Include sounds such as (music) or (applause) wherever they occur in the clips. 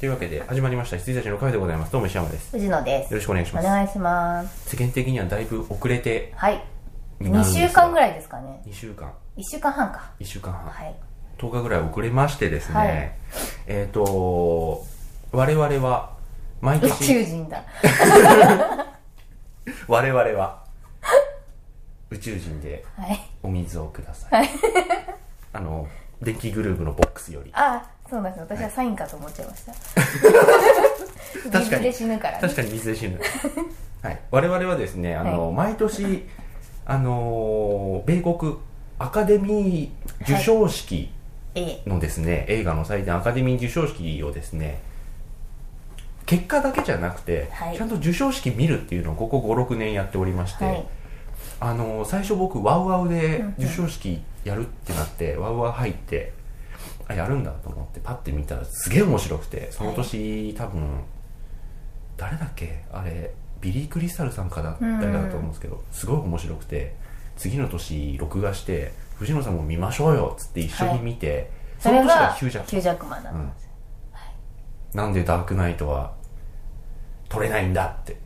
というわけで始まりました。羊たちのカフェでございます。どうも石山です。藤野です。よろしくお願いします。お願いします。世間的にはだいぶ遅れてはい。2になるんですが週間ぐらいですかね。2週間。1週間半か。1週間半、はい。10日ぐらい遅れましてですね、はい。えっ、と我々は毎宇宙年人だ。我々は (laughs) 宇宙人ではい。お水をください、あの電気グループのボックスより。あそうなんです。私はサインかと思っちゃいました。(laughs) 確かに。水で死ぬからね。確かに水で死ぬ。はい。我々はですねあの、はい。毎年あの米国アカデミー授賞式ええのですね、映画の祭典アカデミー授賞式をですね結果だけじゃなくて、はい。ちゃんと授賞式見るっていうのをここ56年やっておりまして、はい。あの最初僕ワウワウで授賞式やるってなって、ワウワウ入ってあやるんだと思ってパッて見たらすげえ面白くてその年、多分誰だっけ？あれビリー・クリスタルさんかな？うんうん誰かだと思うんですけどすごい面白くて次の年録画して藤野さんも見ましょうよっつって一緒に見て、それの年がヒュージャックヒュージャックマンだったんですよ。なんでダークナイトは撮れないんだって。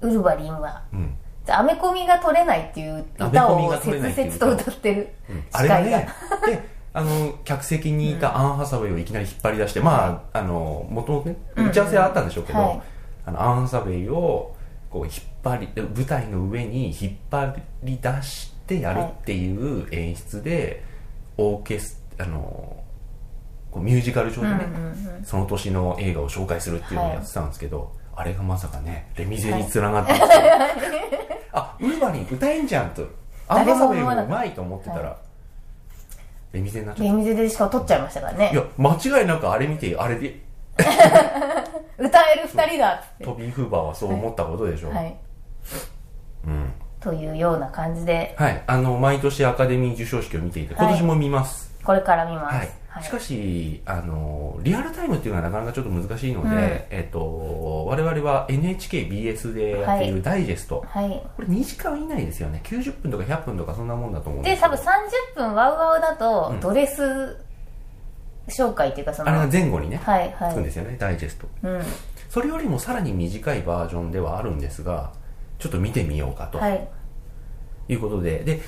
ウルヴァリンは。うん。アメコミが取れないっていう歌を切々と歌ってるあ司会が、れがねであの客席にいたアン・ハサウェイをいきなり引っ張り出して、まああのもともとねうんうん。打ち合わせはあったんでしょうけど、はい。あのアン・ハサウェイをこう引っ張り舞台の上に引っ張り出してやるっていう演出で、オーケスあのこうミュージカル上でね、うんうんうん。その年の映画を紹介するっていうのをやってたんですけど、あれがまさかねレミゼにつながってますよ、(laughs) あウルヴァリン歌えんじゃんと。アン・ハサウェイもうまいと思ってたら、はレミゼになっちゃっレミゼでしかも取っちゃいましたからたいねや間違いなくあれ見てあれで。(laughs) 歌える二人だっつトビー・フーバーはそう思ったことでしょ、はい。うん。というような感じで。はい。あの毎年アカデミー授賞式を見ていて今年も見ます。これから見ます、はい、しかしあのリアルタイムっていうのはなかなかちょっと難しいので、うん。えっと我々は NHKBS でやっているダイジェスト、はい。これ2時間以内ですよね。90分とか100分とかそんなもんだと思うんでですけど。多分30分ワウワウだとうん。ドレス紹介っていうかそのあれが前後にね、はいはい。つくんですよねダイジェスト。うん。それよりもさらに短いバージョンではあるんですがちょっと見てみようかとはい。いうことで、で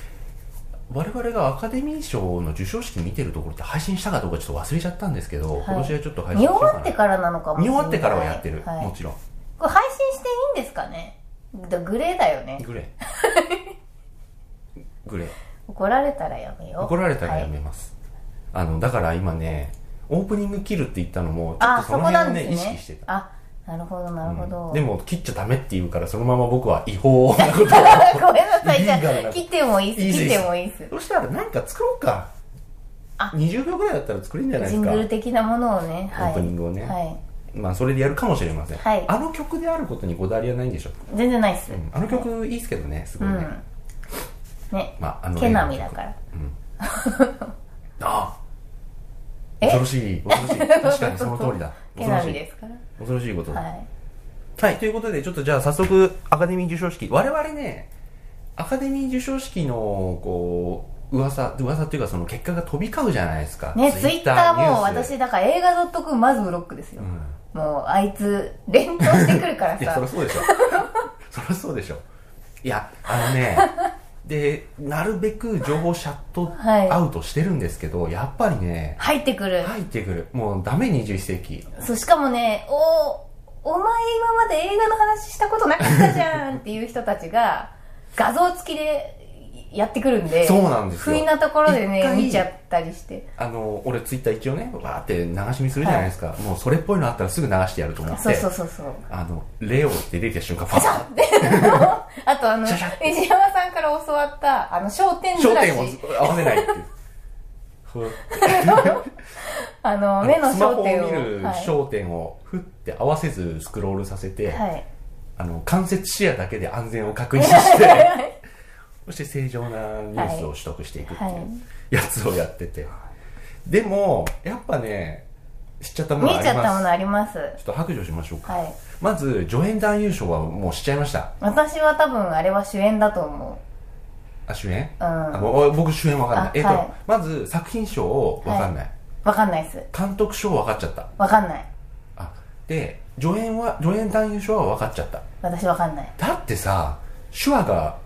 我々がアカデミー賞の授賞式見てるところって配信したかどうかちょっと忘れちゃったんですけど、い。今年はちょっと配信見終わってからなのかもしれない。見終わってからはやってる、はい。もちろん。これ配信していいんですかね？だグレーだよね。グレー。(laughs) グレー。怒られたらやめよう。怒られたらやはいめます、あのだから今ねオープニング切るって言ったのもちょっとその辺をねね。意識してた。あなるほどなるほど、うん。でも切っちゃダメって言うからそのまま僕は違法なことを。(laughs) ごめんなさい。じゃあ切ってもいいっす。切ってもいいっす。そしたら何か作ろうか。あ。20秒ぐらいだったら作れるんじゃないですか。ジングル的なものをねはい。オープニングをね。はい。まあそれでやるかもしれません、はい。あの曲であることにこだわりはないんでしょ、全然ないっす、うん。あの曲いいですけどねすごいね、うん。ね。まああの毛並みだからあ。え？恐ろしい恐ろしい。確かにその通りだ。毛並みですから恐ろしいことだはいはい、ということで、ちょっとじゃあ早速、アカデミー授賞式。我々ね、アカデミー授賞式の、こう、噂、噂っていうかその結果が飛び交うじゃないですか。ねツイッターも私だから映画ドットコムまずブロックですよ、うん。もうあいつ連投してくるから (laughs) いや、そりゃさそうでしょ。そりゃそうでしょ。いや、あのね、で、なるべく情報シャットはいアウトしてるんですけど、やっぱりね、入ってくる、入ってくる。もうダメ21世紀。そうしかもねおお前今まで映画の話したことなかったじゃんっていう人たちが画像付きでやってくるんでそうなんですよ。不意なところでね見ちゃったりして。あの、俺ツイッター一応ね、わーって流し見するじゃないですか。もうそれっぽいのあったらすぐ流してやると思って。そうそうそうそう。あの、レオって出てきた瞬間、パサッ。あとあのシャシャッ。石山さんから教わったあの焦点ずらし。焦点を合わせないっていう。ふ (laughs) あの目のスマホを焦点を見るはい。焦点をふって合わせずスクロールさせて、はい。あの間接視野だけで安全を確認して (laughs) そして正常なニュースを取得していくってはいいうやつをやってて、でもやっぱね知っちゃったもの見あります。ちゃったものあります。ちょっと白状しましょうか、はい。まず助演男優賞はもうしちゃいました。私は多分あれは主演だと思あ主演、ううん僕主演わかんない。えっと、あはい。まず作品賞わかんない、わかんないっす。監督賞分かっちゃった。わかんない。あで助演は助演男優賞は分かっちゃった。私わかんない。だってさ手話が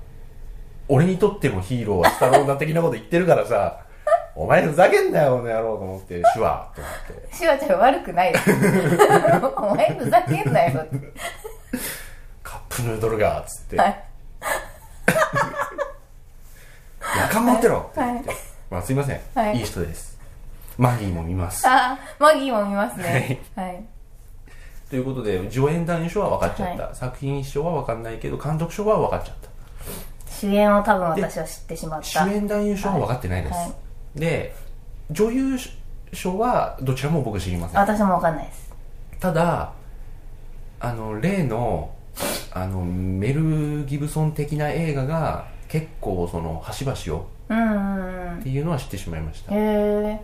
俺にとってのヒーローはスタローンだ的なこと言ってるからさ (laughs) お前ふざけんなよこの野郎と思って手話と思って。シュワちゃん悪くないです (laughs) お前ふざけんなよって。カップヌードルがっつって、はい。(laughs) やかん持ってろってはい。まあすいません、はい。い、い人です。マギーも見ます。あマギーも見ますね。はい。ということで助演男優賞は分かっちゃった、は作品賞は分かんないけど監督賞は分かっちゃった主演を多分私は知ってしまった。主演男優賞は分かってないです、はい。で女優賞はどちらも僕知りません。私もわかんないです。ただあの例のあのメル・ギブソン的な映画が結構その端々をうんうんうん。っていうのは知ってしまいました、へえ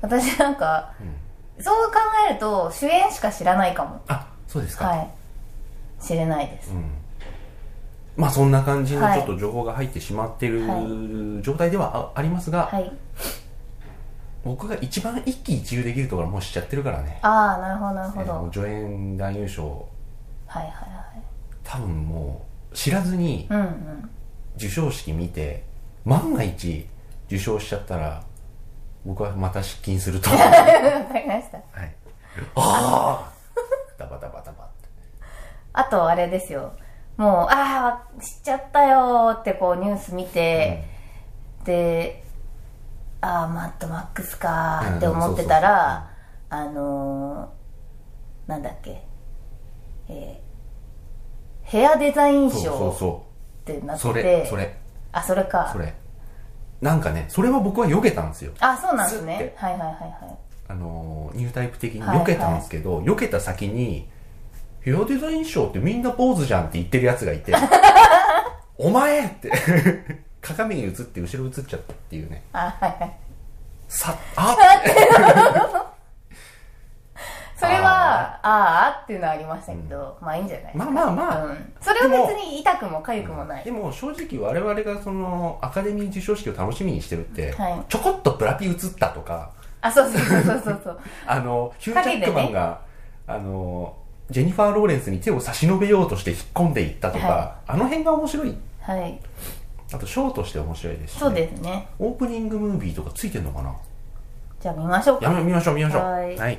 私なんか、そう考えると主演しか知らないかも。あそうですか、はい。知れないです、うんまあそんな感じのはい。ちょっと情報が入ってしまってるは状態ではあありますが、はい。僕が一番一喜一憂できるところはもう知っちゃってるからね。ああなるほどなるほど、助演男優賞。はいはい多分もう知らずにはいうんうん。授賞式見て万が一受賞しちゃったら僕はまた失禁すると。思うはいわかりました。ああ (laughs) ダバダバダバって。あとあれですよもうああ知っちゃったよーってこうニュース見て、でああマッドマックスかーって思ってたら、あのー、なんだっけえーヘアデザイン賞そってなってうそれそれ。あそれか。それ。なんかねそれは僕は避けたんですよ。あそうなんですね。て。はいはいはいはい。あのーニュータイプ的に避けたんですけど、避けた先にヘアデザイン賞ってみんなポーズじゃんって言ってるやつがいて (laughs) お前って。(laughs) 鏡に映って後ろ映っちゃったっていうね。あはいはい。さあっ。て (laughs) それはああーっていうのはありましたけど、まあいいんじゃないまあまあまあ、うん、それは別に痛くも痒くもない、でも正直我々がそのアカデミー授賞式を楽しみにしてるって、はい。ちょこっとブラピ映ったとか。あそうそうそうそうそうあのヒュージャックマンが、あのジェニファー・ローレンスに手を差し伸べようとして引っ込んでいったとか、はあの辺が面白い。はい。あとショーとして面白いです。し、ね、そうですね。オープニングムービーとかついてんのかな？じゃあ見ましょう。か見ましょう見ましょう。はい。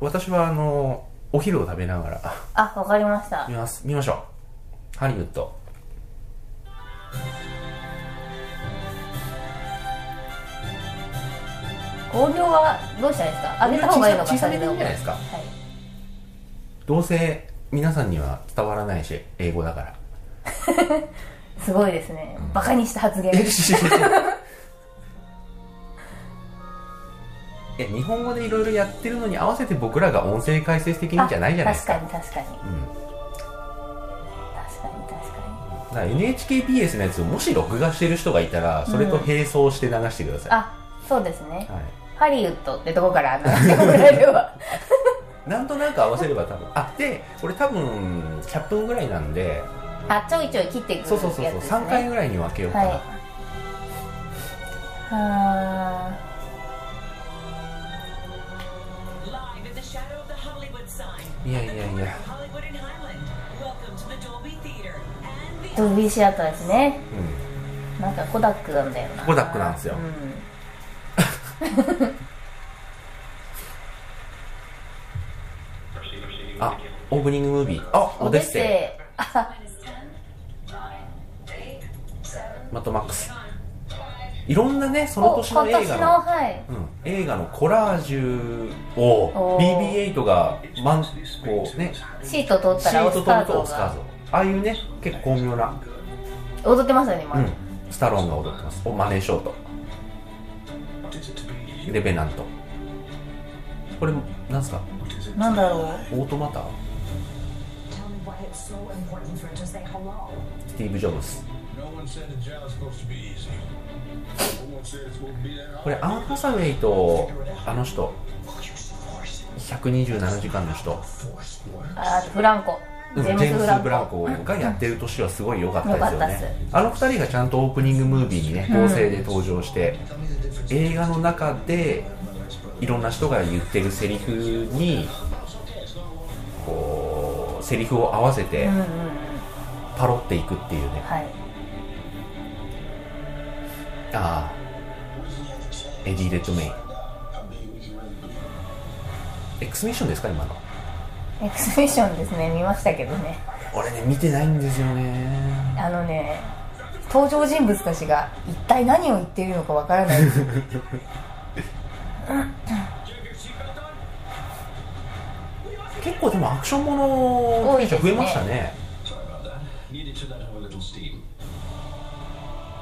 私はあのお昼を食べながら。ああわかりました。見ます。見ましょう。ハリウッド。興行はどうしたらいいですか？上げた方がいいのか小さめでいいんじゃないですか？はいどうせ皆さんには伝わらないし英語だから。(laughs) すごいですね、バカにした発言。(laughs) えしいや日本語でいろいろやってるのに合わせて僕らが音声解説的にじゃないじゃないですか。確かに確かに。うん、確かに確かに。だから NHKBS のやつをもし録画してる人がいたらそれと並走して流してください、あそうですね、はい。ハリウッドってとこから流してもらえればなんとなく合わせれば多分。あでこれ多分100分ぐらいなんで。あちょいちょい切っていくそうそうそうそう。ですね3回ぐらいに分けようかな、はい。は Live in the shadow of the Hollywood sign. いやいやいや。ドルビーシアターですね。うなんかコダックなんだよな。コダックなんですよ。うん (laughs) あオープニングムービー。あオデッセイマットマックス。いろんなねそのお年の映画のはい。うん、映画のコラージュをおー。BB8 がマンこうねシート取ったシートらオスカー取るとオスカートゾああいうね結構巧妙な、が踊ってますよね今、うん、スタローンが踊ってます。おマネーショートレベナント。これなんすか？なんだろう。オートマター？Tell me why it's so important for her to say hello. スティーブ・ジョブズ。これ.アン・ハサウェイとあの人127時間の人。あフランコ。うんジェームス・ブランコがやってる年はすごい良かったですよね。あの二人がちゃんとオープニングムービーにね合成で登場して、映画の中でいろんな人が言ってるセリフにセリフを合わせてうんうんうん。パロっていくっていうね、はい。ああエディ・レッドメインエクスミッションですか今の？エクスビションですね。見ましたけどね。俺ね見てないんですよね。あのね登場人物たちが一体何を言っているのかわからない (laughs) 結構でもアクションもの増えましたね。steam.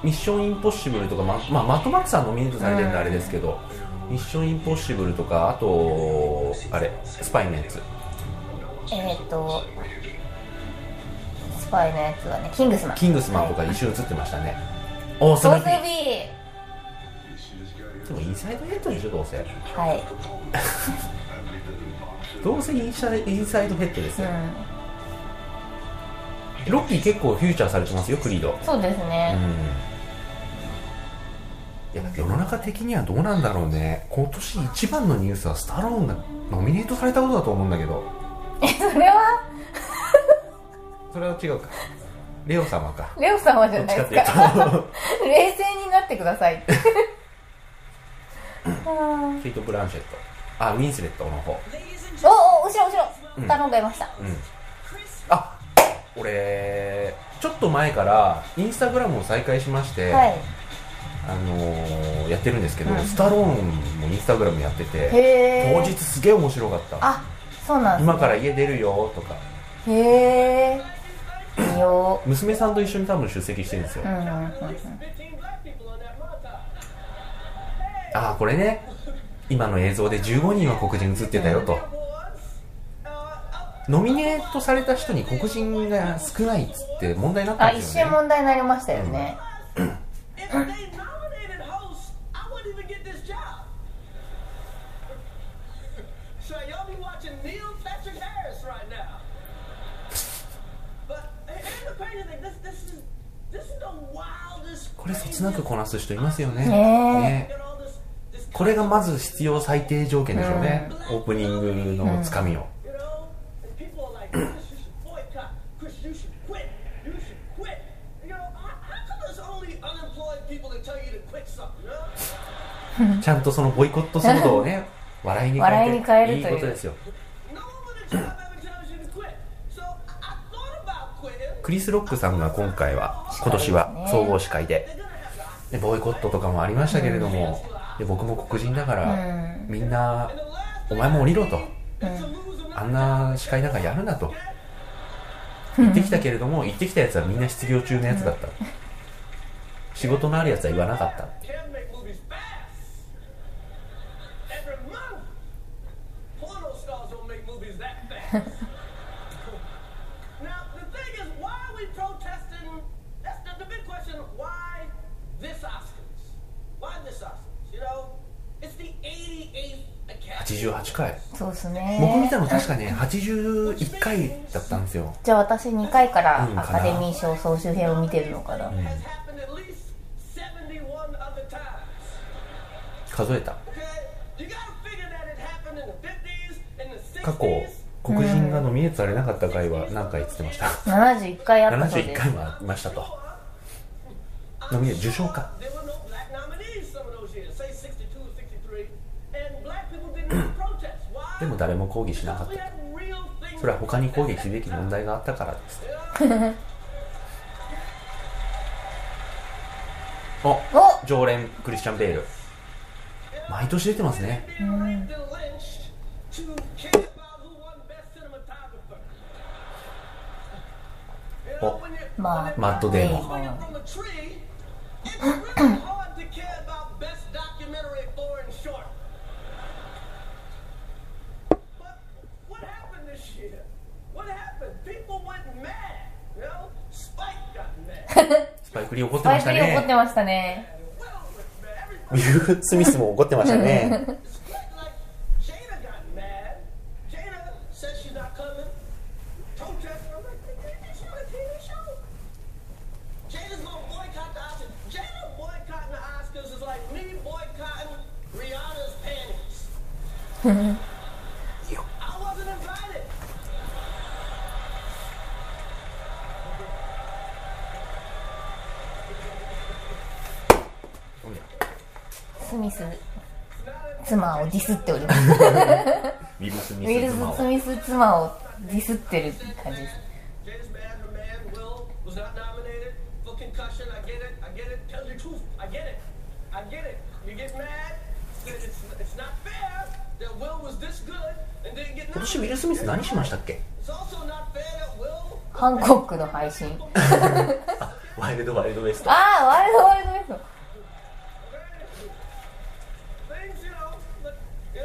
ミッションインポッシブルとか、ままあ、マットマックスさんノミネートされてるんであれですけど、ミッションインポッシブルとかあとあれスパイのやつ。えっとスパイのやつはねキングスマン。キングスマンとかはい一瞬映ってましたね、おおスソースビナピーでもインサイドヘッドでしょ (laughs) どうせはい。どうせインサイインサイドヘッドですよ、うん。ロッキー結構フューチャーされてますよクリード。そうですうん。ね、いや世の中的にはどうなんだろうね。今年一番のニュースはスタローンがノミネートされたことだと思うんだけど。えそれは？(laughs) それは違うか。レオ様か。レオ様じゃないですか。と。(laughs) 冷静になってくださいうん。ケイト・ブランシェット。あウィンスレットの方。おお後ろ後ろ。うん。頼んがいました、うん。あ俺ちょっと前からインスタグラムを再開しまして、はい。あのーやってるんですけど、うん。スタローンもインスタグラムやってて当日すげえ面白かった。あそうなんね、今から家出るよとか。へえ娘さんと一緒に多分出席してるんですよ、ううんうんうんうんああこれね。今の映像で15人は黒人映ってたよと。ノミネートされた人に黒人が少ないっつって問題なっ、一瞬問題になりましたよね、これそつなくこなす人いますよね。ね。これがまず必要最低条件でしょうね、オープニングのつかみを、ちゃんとそのボイコット騒動をね,笑いに変えるという。いことですよ。クリス・ロックさんが今回は今年は総合司会で,ボイコットとかもありましたけれども、で僕も黒人だから、うん。みんなお前も降りろと。lose them. あんな司会なんかやるなと。言ってきたけれども言ってきたやつはみんな失業中のやつだった。仕事のあるやつは言わなかった Can't make movies fast. Every month, porno stars don't make movies that fast. now the thing is, why are we protesting? That's the, the big question. Why this Oscars? Why this Oscars? You know, it's the 88th Academy. 88回そうです僕見たねの確かね81回だったんですよ。じゃあ私2回からうんアカデミー賞総集編を見てるのかな、71 other times. 数えた。Okay? You gotta figure that it happened in the 50s, in the 60s. 過去黒人がノミネートされなかった回は何回っつってました。71回あったそう71です。回もありましたと。ノミネート受賞か There were no black nominees some of those years, say 62 or 63, and black people didn't even protest. Why? でも誰も抗議しなかったそれは他に抗議すべき問題があったからです。(laughs) お,お！常連クリスチャン・ベール。毎年出てますね、うん、お。まあマッド・デーモン、まあ。(laughs) パイクリー怒ってスパイましたクリー怒ってねましたね。ウィル・スミスも怒ってましたねディスっております。ウィルス,ス・ウィルス,ミス妻をディスってる感じです。ウィル・スミス何しましたっけ？ハンコックの配信。あワイルド・ワイルド・ウエスああワイルド・ワイルド・ウェスト。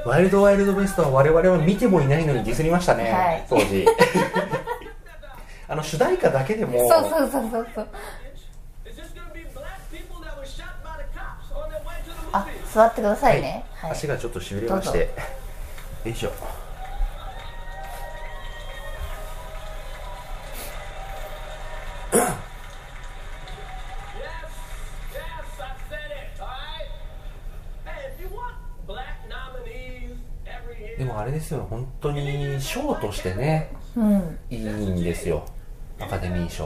ワイルド・ワイルド・ウエストは我々は見てもいないのにディスりましたね、はい。当時。(laughs) あの主題歌だけでも。そうそうそうそうあ?座ってくださいね。はい、足がちょっとしびれまして。よいしょですよ本当に賞としてね、いいんですよ。アカデミー賞、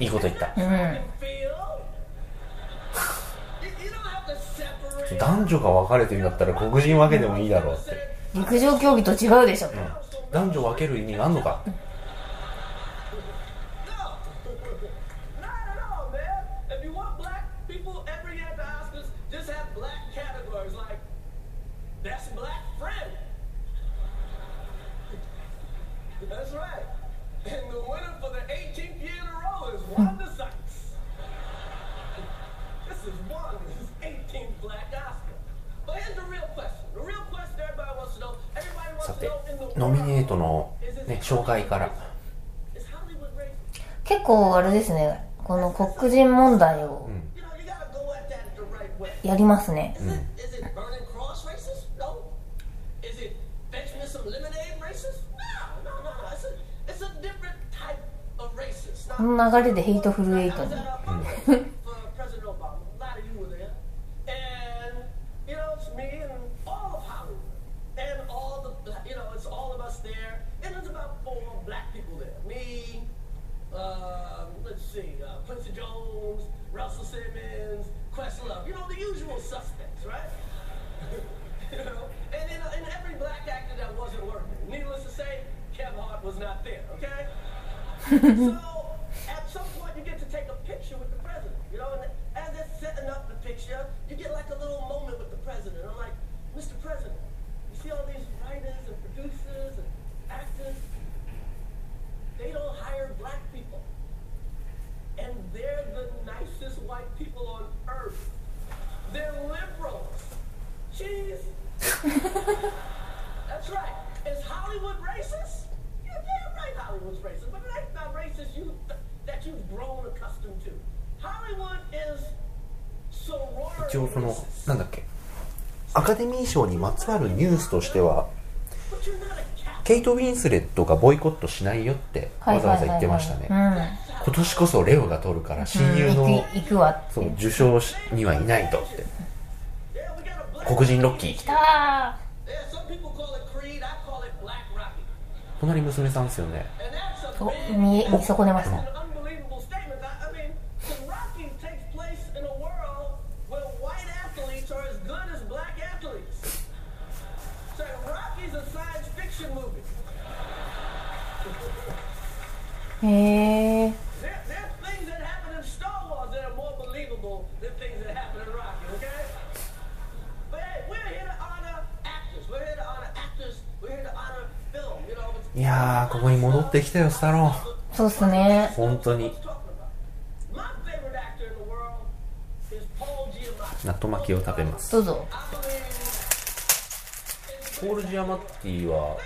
いいこと言った、(laughs) 男女が分かれてるんだったら黒人分けでもいいだろうって。陸上競技と違うでしょ。う、男女分ける意味があんのか。うん at all, man. If you want black people every year at the Oscars, just have black categories like best black friend. That's right. And the winner for the 18th year in a row is Wanda Sykes. This is Wanda's 18th black Oscar. But here's the real question. The real question everybody wants to know. Everybody wants さ to て know in the ノミネートの、ね、紹介から。結構あれですね、この黒人問題を、やりますね。この流れでヘイトフルエイト。カデミー賞にまつわるニュースとしては.ケイト・ウィンスレットがボイコットしないよってわざわざ言ってましたね。うん。今年こそレオが取るから親友の、受賞にはいないとって。黒人ロッキーあ Yeah, some people call it Creed, I call it Black Rocky. 隣娘さんですよね。お見見損ねましたへえ。いやここに戻ってきたよスタロー。そうっすね。本当に。納豆巻きを食べます。どうぞ。ポール・ジアマッティは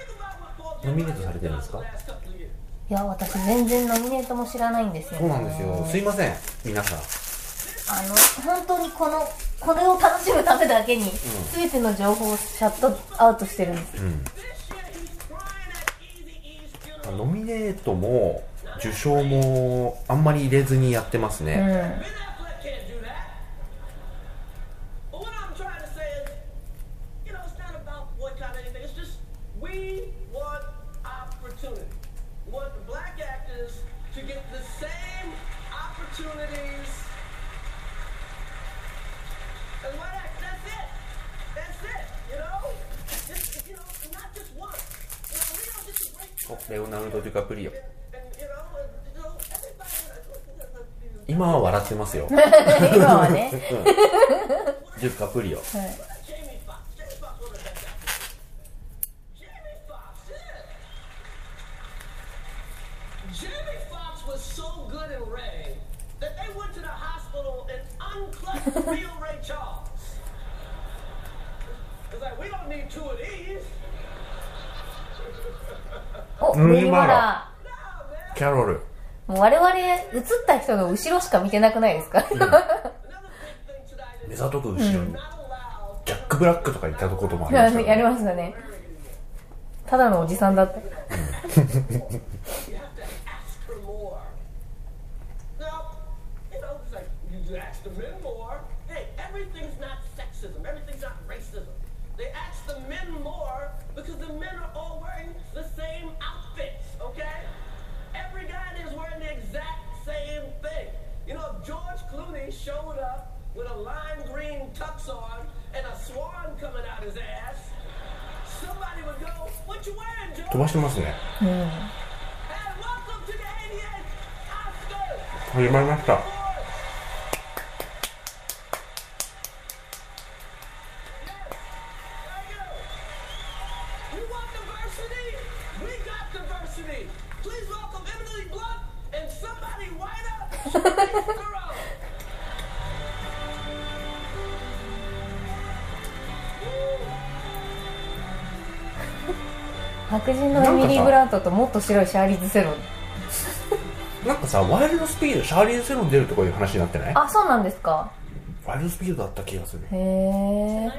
ノミネートされてるんですか？いや私全然ノミネートも知らないんですよ、ね、そうなんですよ。すいません皆さん。あの本当にこのこれを楽しむためだけに全ての情報をシャットアウトしてるんです、E's funeral. ノミネートも受賞もあんまり入れずにやってますね、うん、ナルド・デュカプリオ.今は笑ってますよ今はねデュカプリオ and unclipped real Ray Charles. It's like we don't need two of these. おうん麦わら.キャロルもう我々映った人の後ろしか見てなくないですか？thing tonight 目ざとく後ろに not allowed. ジャック・ブラックとか言ったこともありやましたよねりましたねただのおじさんだった You have to ask for more. Now, you know, it's like you ask the men more. Hey, everything's not sexism. Everything's not racism. They ask the men more because the men are all wearing the same outfits. Okay? Every guy is wearing the exact same thing. You know, if George Clooney showed up with a lime green tux on and a swan coming out his ass, somebody would go, "What you wearing, George?" 飛ばしてますね、う、始まりました。(laughs) 白人のエミリー・ブラントともっと白いシャーリーズ・セロン。なんかさ,んかさワイルド・スピードシャーリーズ・セロン出るとかいう話になってない？あそうなんですか。ワイルド・スピードだった気がする。へえ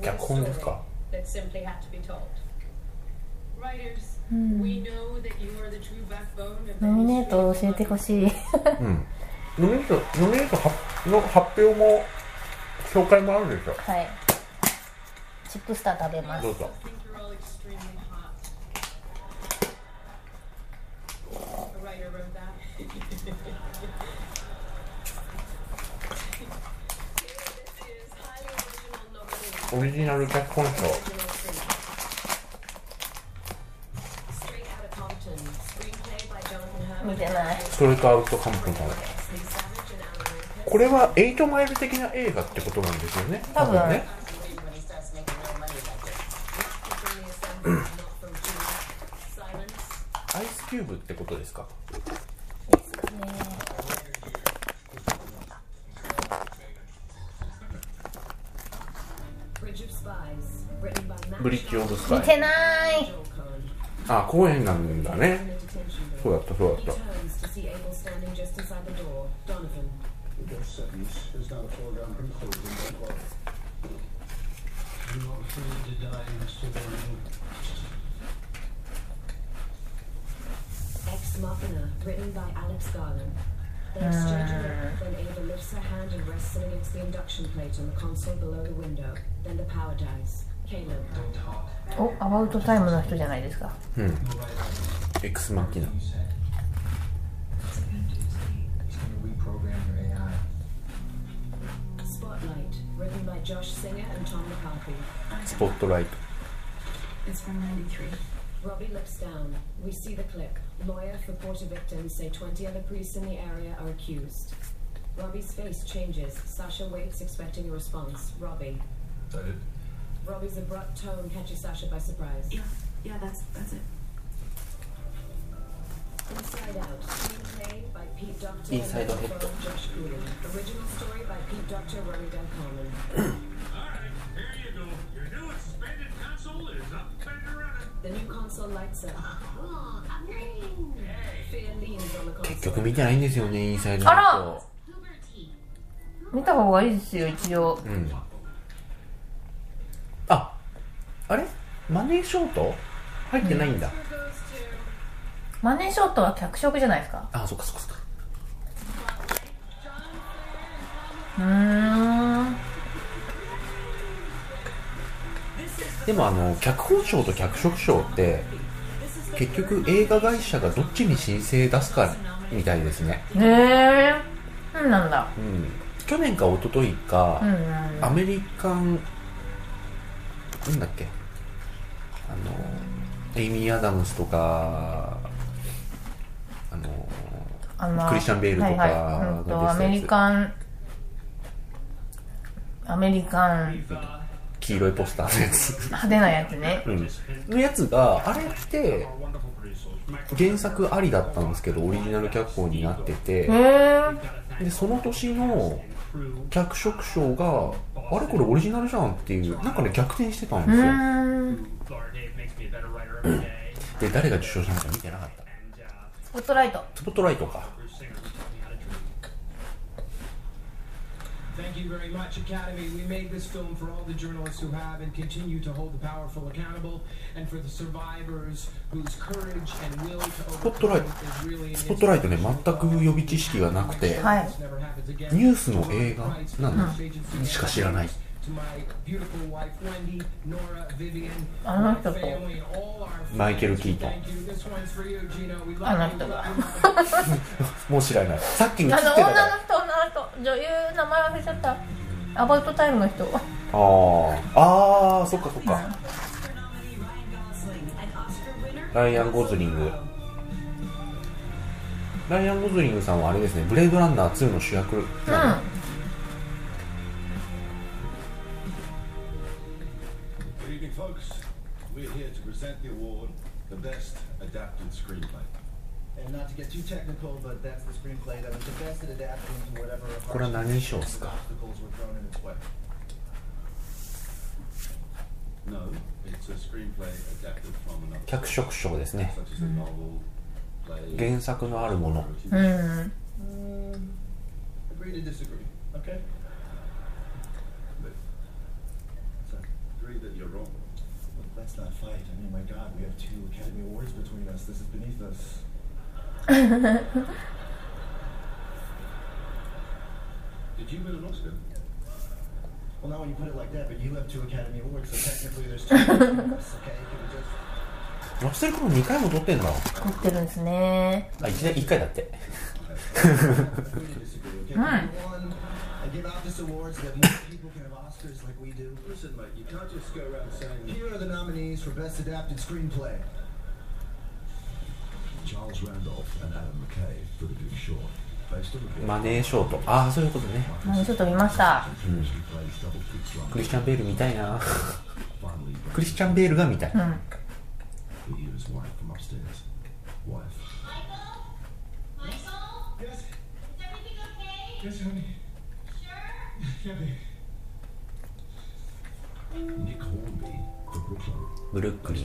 脚本ですかノミネートを教えてほしい、ノミネート,ノミネートの発表も紹介もあるでしょ。はい。チップスター食べます。どうぞ。オリジナル脚本賞見てない。それとアウトカムかもこれは8マイル的な映画ってことなんですよね？多分,多ね。アイスキューブってことですか？ブリッジオブスパイ。見てない、公演なんだね。そうだ room. ったそうだ He った turns to see Abel standing just inside the door. Donovan. The death sentence is not a foregone conclusion, but what? I'm not afraid to die, Mr. Warren. Ex Machina, written by Alex Garland. They exchange a look, then Ava lifts her hand and rests it against the induction plate on the console below the window. Then the power dies. Caleb. おアバウトタイムの人じゃないですか エクスマキナ You said. What's it gonna do to me? He's gonna reprogram your AI. Spotlight, written by Josh Singer and Tom McCarthy. スポットライト It's from 93. Robbie looks down. We see the clip. Lawyer for Porter victims say 20 other priests in the area are accused. Robbie's face changes. Sasha waits, expecting a response. Robbie. That it? Robbie's abrupt tone catches Sasha by surprise. Yeah, yeah, that's that's it. インサイドヘッド。結局見てないんですよね、インサイドヘッド。見た方がいいですよ、一応。うん、ああれ？マネーショート？入ってないんだ。マネーショットは脚色じゃないですか？あそっかそっかそっか。うーん。でもあの脚本賞と脚色賞って結局映画会社がどっちに申請出すかみたいですね。ねえなんだ。うん、去年か一昨日か、うんうん。アメリカンなんだっけ？あのエイミー・アダムスとかあのクリスチャンベールとかはいはい。うんとアメリカンアメリカン黄色いポスターのやつ、派手なやつね。うん、のやつがあれって原作ありだったんですけどオリジナル脚本になってへてえでその年の脚色賞があれこれオリジナルじゃんっていうなんかね逆転してたんうですよ。で誰が受賞したのか見てなかった。スポットライトスポットライトか Thank you very much, Academy. We made this film for all the journalists who have and continue to hold the powerful accountable, and for the survivors whose courage and will to スポットライ overcome is really トスポットライトね全く予備知識がなくて、はい.ニュースの映画なんしか知らない To my beautiful wife Wendy, Nora, Vivian, あの人と。マイケル・キートあの you. 人が。(laughs) もう知らない。さっき映ってあたからの女の人女の人女優名前忘れちゃった。アバウトタイムの人。あー。あーそっかそっか。ライアン・ゴズリング。ライアン・ゴズリングさんはあれですね。ブレードランナー2の主役うんなの、Good not to get too technical, but that's the screenplay that was the best at adapting to whatever これは何賞ですか obstacles were thrown in its way. No, it's a screenplay adapted from another 脚色賞ですね such as a novel, play, 原作のあるものう or ん Agree to disagree, okay? But, so, agree that you're wrong. Look, let's not fight. I mean, my God, we have two Academy Awards between us. This is beneath us. Did you win an Oscar? Well, not when you put it like that, but you have two Academy Awards, so technically there's two us, okay? Can we just... ラッセルクロウ2回も撮ってんだ撮ってるんですねあ 1, 1回だって. Number one, I give out this awards so that more people can have Oscars like we do. Listen, mate, you can't just go around saying Here are the nominees for Best Adapted Screenplay. Charles Randolph and Adam McKay for The Big Short. Based on the book, マネーショート、ああ、そういうことね。マネーショート見ました。クリスチャン・ベール見たいな。クリスチャン・ベールが見たい。うブルックリン。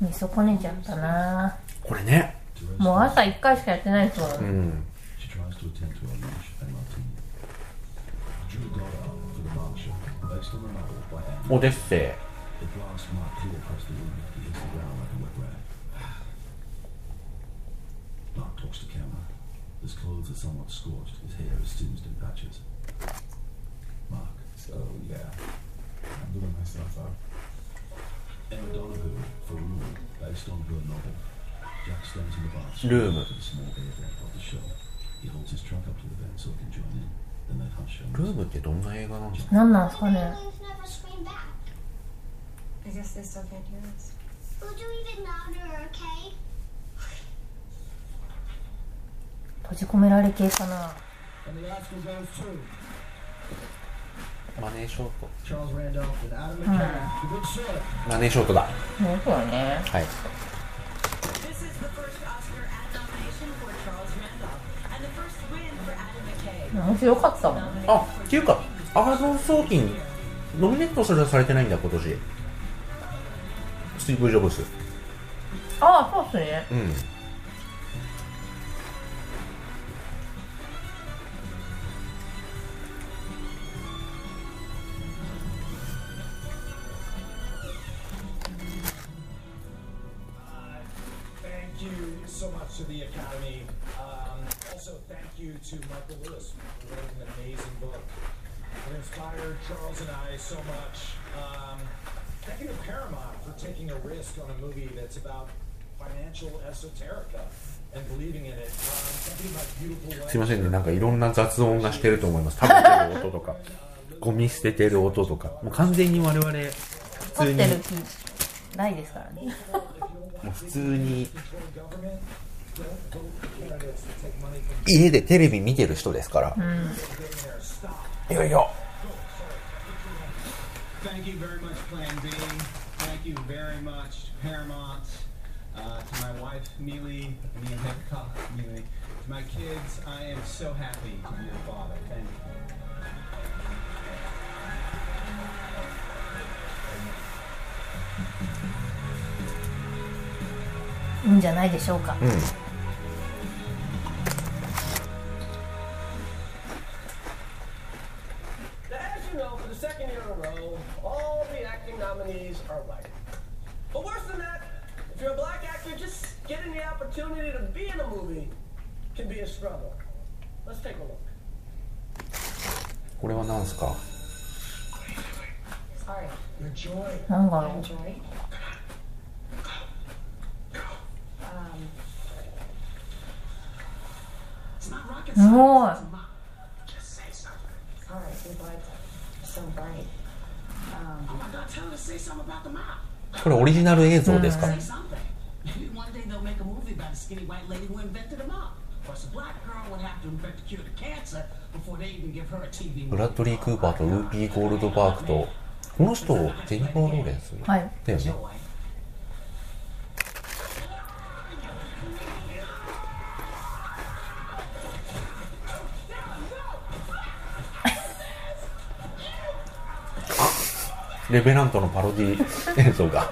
見損ねちゃったな。これね。もう朝一回しかやってないそうだ、ん、オデッセイうん。His clothes are somewhat scorched. His hair is singed in patches. Mark. So, yeah. I'm doing myself up. Emma Donoghue for Room, based on her novel. Jack stands in the bathroom Room. to the small air vent of the show. He holds his trunk up to the vent so he can join in. Then they hush him. ルームってどんな映画なんですか何なんすかね Aliens never scream back. I guess they still can't hear us. We'll do even louder, okay? 閉じ込められ系かな。マネーショート、マネーショートだ。はい。っあっていうかアマゾン送金ノミネートされ,てないんだ今年。スティーブ・ジョブスああそうっすね。うん。To the Academy. Um, also, thank you to Michael Lewis for writing an amazing book. It inspired Charles and I so much. Um, thank you to Paramount for taking a risk on a movie that's about financial esoterica. Um. すいませんねなんかいろんな雑音がしてると思います食べてる音とかゴミ捨ててる音とかもう完全に我々普通に撮ってる気ないですからねもう普通に家でテレビ見てる人ですから、いよいよいいんじゃないでしょうか。acting nominees are white. But worse than that, if you're a black actor, just getting the opportunity to be in a movie can be a struggle. Let's take a look. これは何すか Sorry. Your joy. なんだろ Enjoy. Um, うすごい sorry, your lights are so bright. これオリジナル映像ですか、う、ブラッドリー・クーパーとウーピー・ゴールドバーグとこの人ジェニファー・ローレンスだよね、レヴェナントのパロディ (laughs) 演奏が。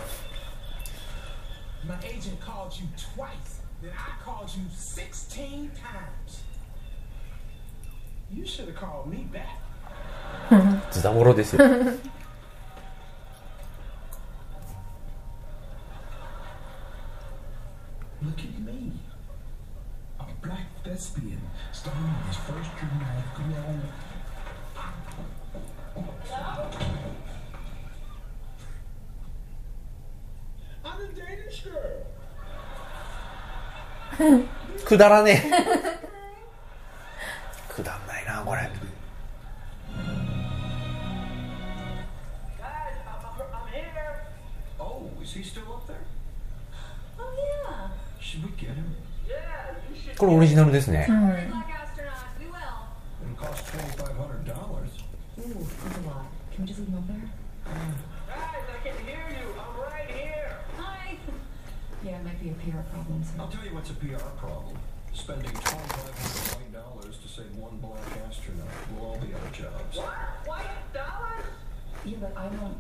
(laughs) くだらねえ。(laughs) くだんないなこれ。(gasps) (gasps) これオリジナルですね、Yeah, it might be a PR problem. So. I'll tell you what's a PR problem. Spending $2,500 white dollars to save one black astronaut. We'll all be out of jobs. What? White dollars? Yeah, but I don't.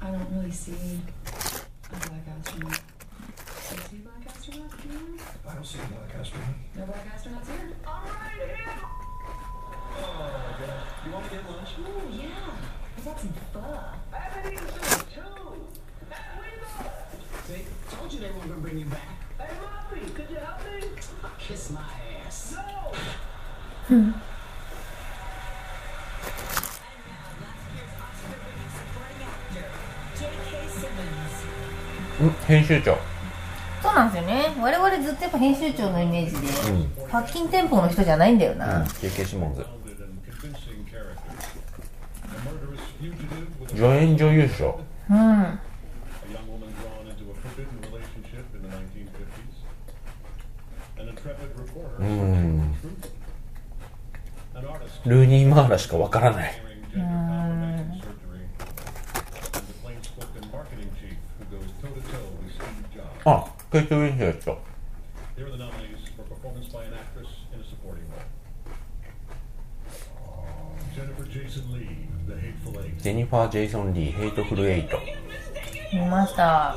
I don't really see a black astronaut. Do you see a black astronaut? Do you? I don't see a black astronaut. No black astronauts here. I'm right here. Oh, God. You want to get lunch? Oh yeah. I got some pho. I haven't eaten should うん、編集長。そうなんですよね。我々ずっとやっぱ編集長のイメージで、うん、パッキン店舗の人じゃないんだよな、うん、経験しもん。助演女優賞。うん。うん。ルーニー・マーラしかわからない。あっケイト・ウィンヘッジェニファー・ジェイソン・リー「ヘイトフル・エイト」見ました。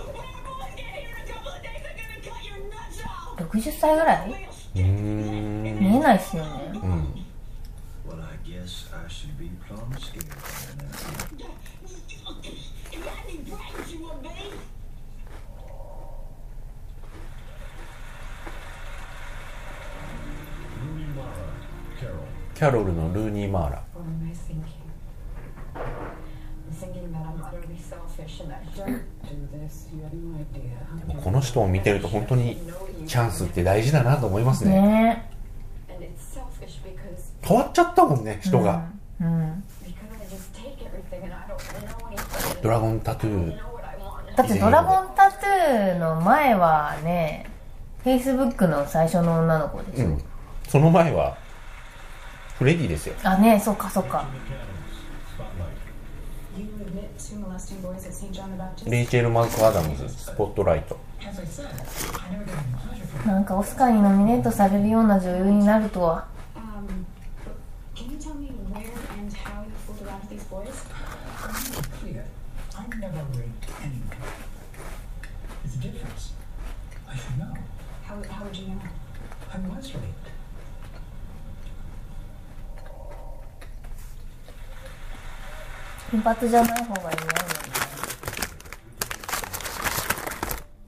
60歳ぐらい見えないっすよね、キャロルのルーニー・マーラ。No idea. この人を見てると本当にチャンスって大事だなと思いますねね変わっちゃったもんね人が、うん know anything. ドラゴンタトゥー.だってドラゴンタトゥーの前はね Facebook の最初の女の子でしょ、うんその前はフレディですよあねそっかそっか You admit to molesting boys at St. John the Baptist? レイチェル・マーク・アダムズ、スポットライト。なんかオスカーにノミネートされるような女優になるとは。How would you. 金髪じゃない方が似合うのに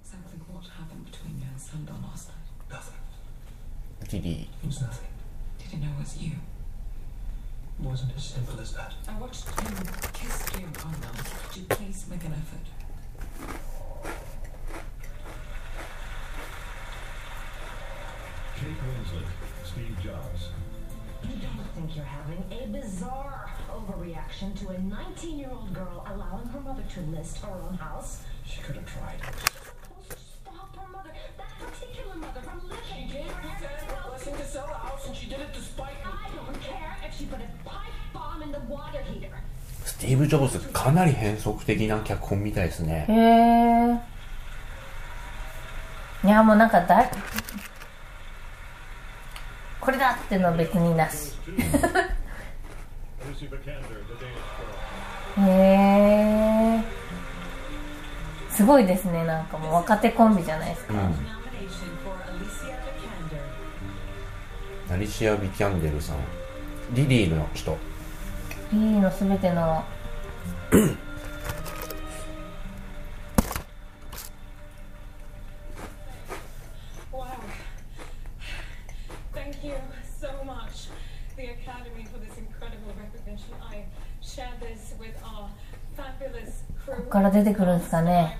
Exactly what happened between you and Sundown last night? Nothing. ギリ It was nothing. Did he know it was you? It wasn't as simple as that. I watched him kiss you on them. Could you please make an effort? Kate Winslet, Steve Jobs. You don't think you're having a bizarre スティーブ・ジョブズかなり変則的な脚本みたいですね。いやもうなんかだこれだっての別になし。へえすごいですね。なんかもう若手コンビじゃないですか、Alicia Vikander. アリシア・ビキャンデルさん。リリーの人。リリーのすべての出てくるんですかね？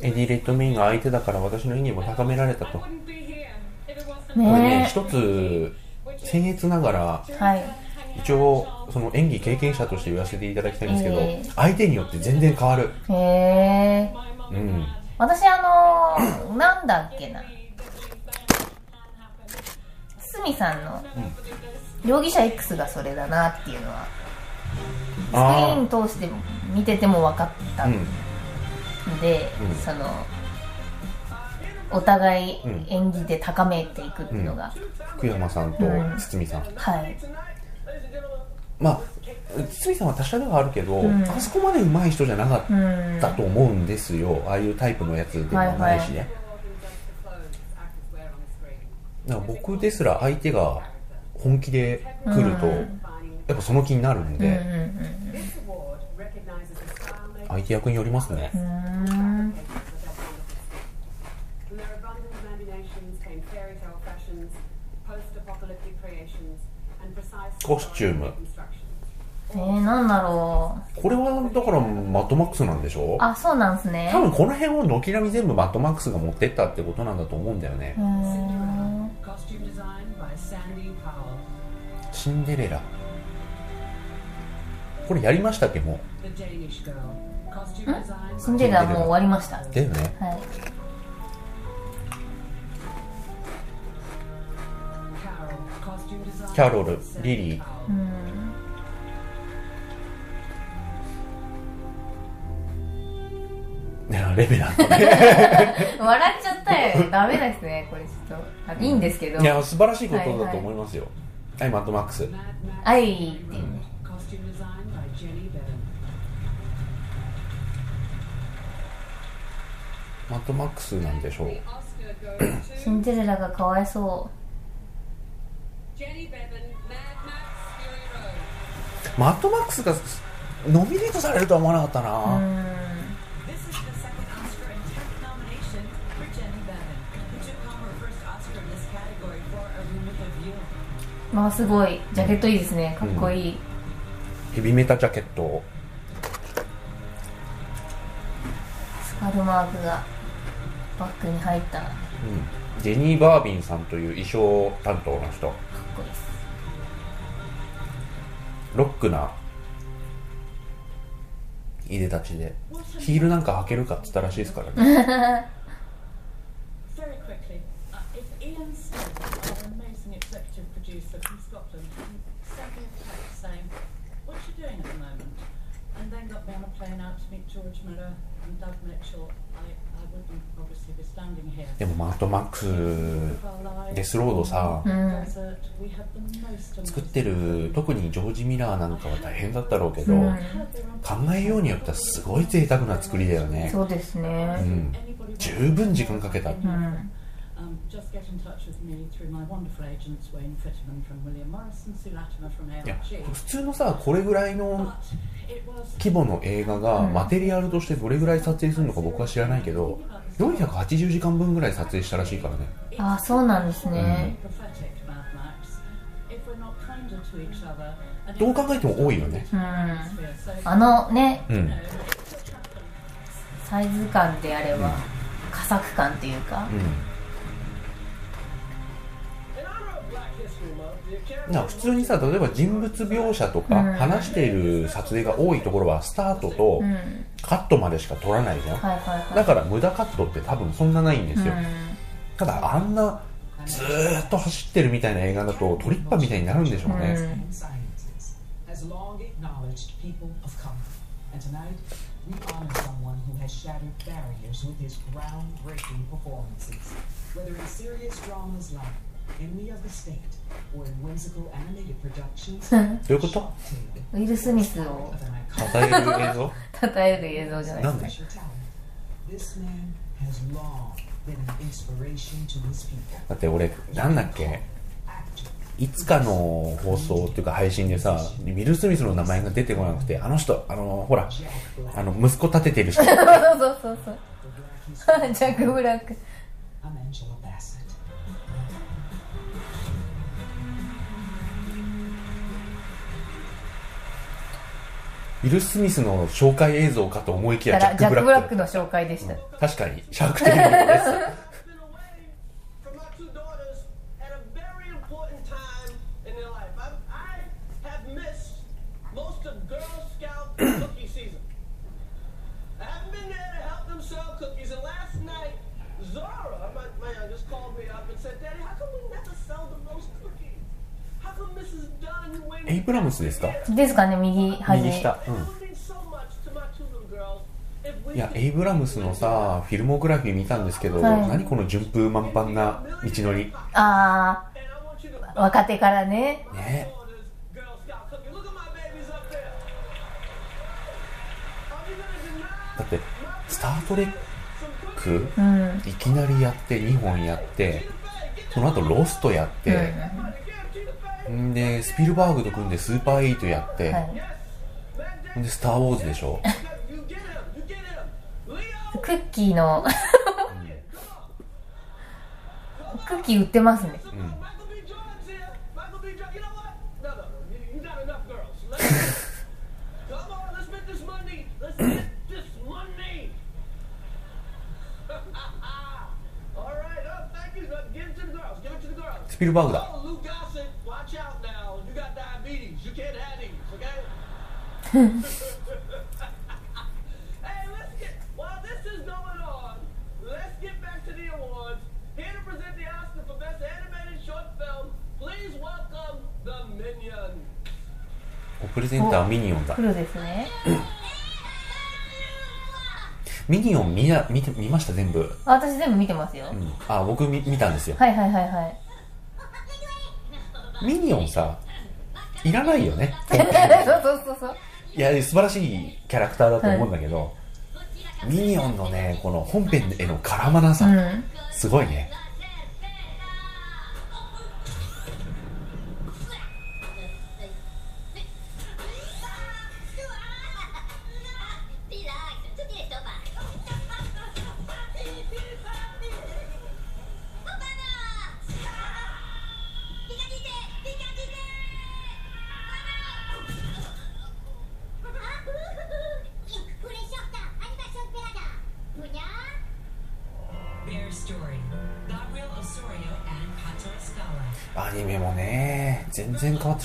エディ・レッドメインが相手だから私の意義も高められたと、一応その演技経験者として言わせていただきたいんですけど、ええ。相手によって全然変わる。へえ。mum うん.私あのー、(coughs) なんだっけな.堤さんの容疑者 X がそれだなっていうのはスクリあーン通して見てても分かったあうん。んで、うん。そのお互いうん。演技で高めていくっていうのが、福山さんとうん。堤さん、はいまあ堤さんは他社ではあるけど、ん。あそこまで上手い人じゃなかっうんたと思うんですよ。ああいうタイプのやつでもないしね、だから僕ですら相手が本気で来ると、やっぱその気になるんで、うんうん相手役によりますね、コスチューム.えー、なんだろこれはだからマッドマックスなんでしょ？うあそうなんすね。多分この辺を軒並み全部マッドマックスが持ってったってことなんだと思うんだよね.シンデレラ。これやりましたっけも design シンデレラもう終わりました。うだよね。はい。キャロルリリーレベナントね。(laughs) 笑っちゃったよ。ダメですねこれちょっと。あいいんですけど。いや素晴らしいことだと思いますよ。はい、マッドマックス。はいっていう.マッドマックスなんでしょう。シンデレラがかわいそ Road. マッドマックスがノミネートされるとは思わなかったううな、まあすごい。ジャケットいいですね。かっこいい、ヘビメタジャケットスカルマークがバッグに入った。かっジェニー・バービンさんという衣装担当の人。こいいです。ロックないでたちで。ヒールなんか履けるかっつったらしいですからね。(laughs) (laughs) (laughs) Very quickly, uh, if Ian Smith, our amazing executive producer from Scotland, sent me a text saying, What you doing at the moment? Me on a plane out to meet George Miller and Doug Mitchell, I, I wouldn't obviously be standing here. でもマッドマックスデスロードさ、作ってる特にジョージ・ミラーなんかは大変だったろうけど、うん考えようによってはすごい贅沢な作りだよねそうですねうん、十分時間かけた、うん um, 普通のさこれぐらいの規模の映画がマテリアルとしてどれぐらい撮影するのか僕は知らないけど480時間分ぐらい撮影したらしいからね。ああそうなんですね、どう考えても多いよね。あのね、サイズ感であれば佳、作感っていうか、な普通にさ例えば人物描写とか話している撮影が多いところはスタートとカットまでしか撮らないじゃん。だから無駄カットって多分そんなないんですよ。ただあんなずっと走ってるみたいな映画だとトリッパみたいになるんでしょうね。Enemy of the State or in whimsical animated productions, (laughs) どういうこと？ウィル・スミスを。称える映像？(laughs) 称える映像じゃないで his people. だって俺なんだっけ？いつかの放送っていうか配信でさウィル・スミスの名前が出てこなくてあの人あのほらあの息子立ててる人。(laughs) そうそうそうそう。ジャック・ブラックウィル・スミスの紹介映像かと思いきやジャック・ブラック,の紹介でした、確かに。シャークテイルです。エイブラムスですか？ですかね右端。右下。うん。いやエイブラムスのさフィルモグラフィー見たんですけど、はい。何この順風満帆な道のり。ああ若手からね。ね。だって「スター・トレック」うん。いきなりやって2本やってその後ロストやって、んん、でスピルバーグと組んでスーパーイートやって、でスター・ウォーズでしょ？(laughs) クッキーの、クッキー売ってますね、(laughs) スピルバーグだ。プレゼンターはミニオンだ黒ですねミニオン見や見て見ました全部、あ私全部見てますよ、うん、あ僕見見たんですよ。はいはいはいはい。ミニオンさいらないよね。(laughs) そうそうそうそういや素晴らしいキャラクターだと思うんだけど、ミニオンのねこの本編への絡まなさ、うん。すごいね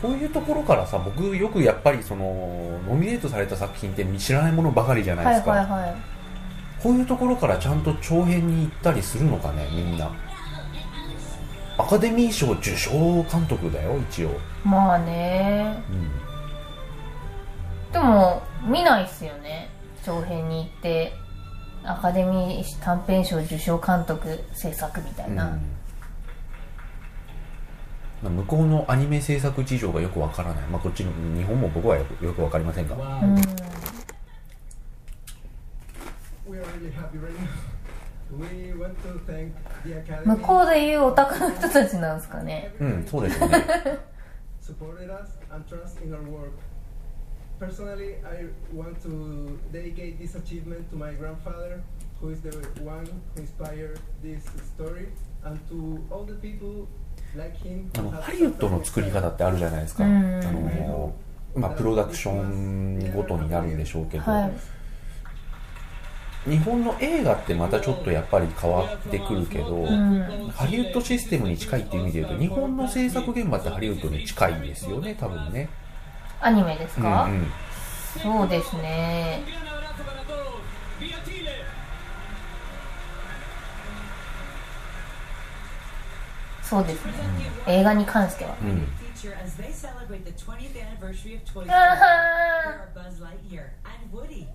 こういうところからさ僕よくやっぱりそのノミネートされた作品って知らないものばかりじゃないはいですか、はいはいこういうところからちゃんと長編に行ったりするのかねみんな。アカデミー賞受賞監督だよ一応、まあね。うん、でも見ないっすよね。長編に行ってアカデミー短編賞受賞監督制作みたいな、うん向こうのアニメ制作事情がよくわからない、まあ、こっちの日本も僕はよくよくわかりませんが、うん We are really happy right now. We want to thank the Academy. 向こうでいうオタクの人たちなんですかねうんそうですよね supported us and trust in our work. Personally, I want to dedicate this achievement to my grandfather, who is the one who inspired this story, and to all the people. あのハリウッドの作り方ってあるじゃないですか、うん。あのまあ、プロダクションごとになるんでしょうけど、はい。日本の映画ってまたちょっとやっぱり変わってくるけど、ん。ハリウッドシステムに近いっていう意味で言うと日本の制作現場ってハリウッドに近いですよね多分ね。アニメですか、うんうん。そうですねそうですね映画に関しては、うん Feature as they celebrate the 20th anniversary of Toy Story. あ Here は are Buzz Lightyear and Woody.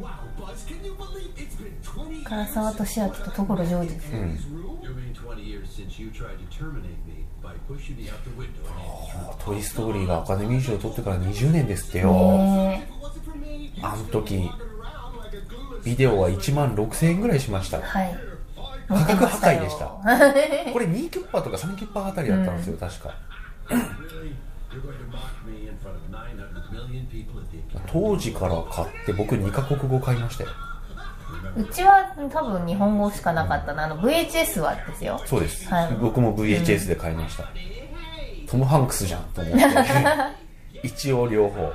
Wow, Buzz, can you believe it's been 20ー唐沢俊明と所ジョージです、You mean 20 years since you tried to terminate me by pushing me out the window? トイ・ストーリーがアカデミー賞を取ってから20年ですってよ、ね.あの時ビデオは1万6000円ぐらいしましたはい価格破壊でした。よこれ2キュッパーとか3キュッパーあたりだったんですよ、確か。Really? You're going to mock me in front of 900 million people at the Academy? 当時から買って僕2カ国語買いましたよ。うちは多分日本語しかなかったな。あの VHS はですよ。そうです、はい。僕も VHS で買いました、トム・ハンクスじゃんと思って。一応両方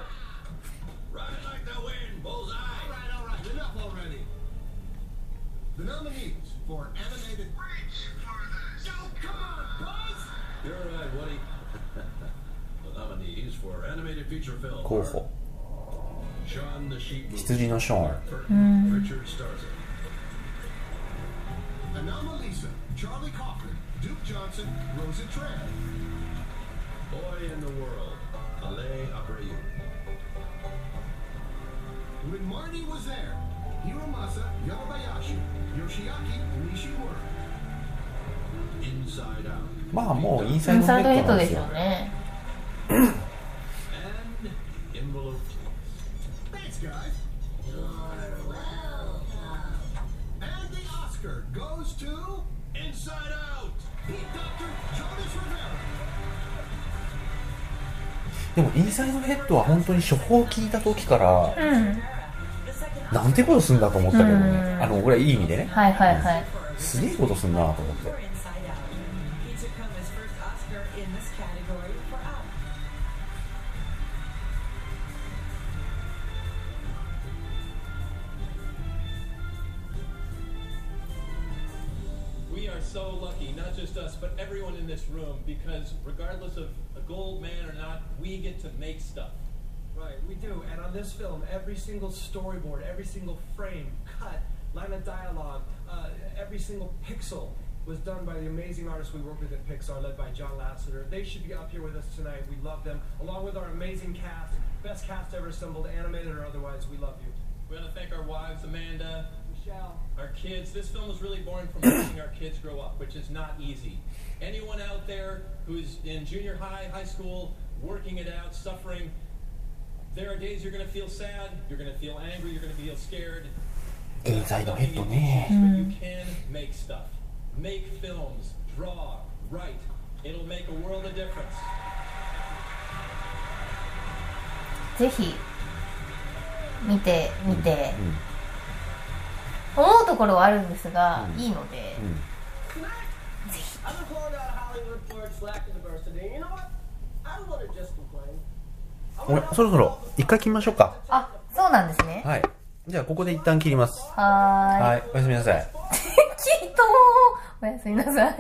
候補。羊のショーン、うん、まあもうインサイドヒットですよね。(laughs) Guys. And the Oscar goes to Inside Out! Pete Doctor Jonas Rivera. でもインサイドヘッドは本当に処方を聞いた時からうんなんてことすんだと思ったけどねうんあのこれいい意味でねはいはいはいすげえことすんなと思って so lucky, not just us, but everyone in this room, because regardless of a gold man or not, we get to make stuff. Right, we do. And on this film, every single storyboard, every single frame, cut, line of dialogue, uh, every single pixel was done by the amazing artists we work with at Pixar, led by John Lasseter. They should be up here with us tonight. We love them, along with our amazing cast, best cast ever assembled, animated or otherwise. We love you. We want to thank our wives, Amanda, our kids. This film was really born from (coughs) watching our kids grow up, which is not easy. Anyone out there who's in junior high, high school, working it out, suffering, there are days you're going to feel sad, you're going to feel angry, you're going to feel scared. エンザイドヘッドね But you can make stuff. Make films, draw, write. It'll make a world of difference. ぜひ見てみて、 思うところはあるんですが、いいので、そろそろ一回切ましょうか。あそうなんですね。はい。じゃあここで一旦切ります,はい。おやすみなさい。(laughs) きっとおやすみなさい。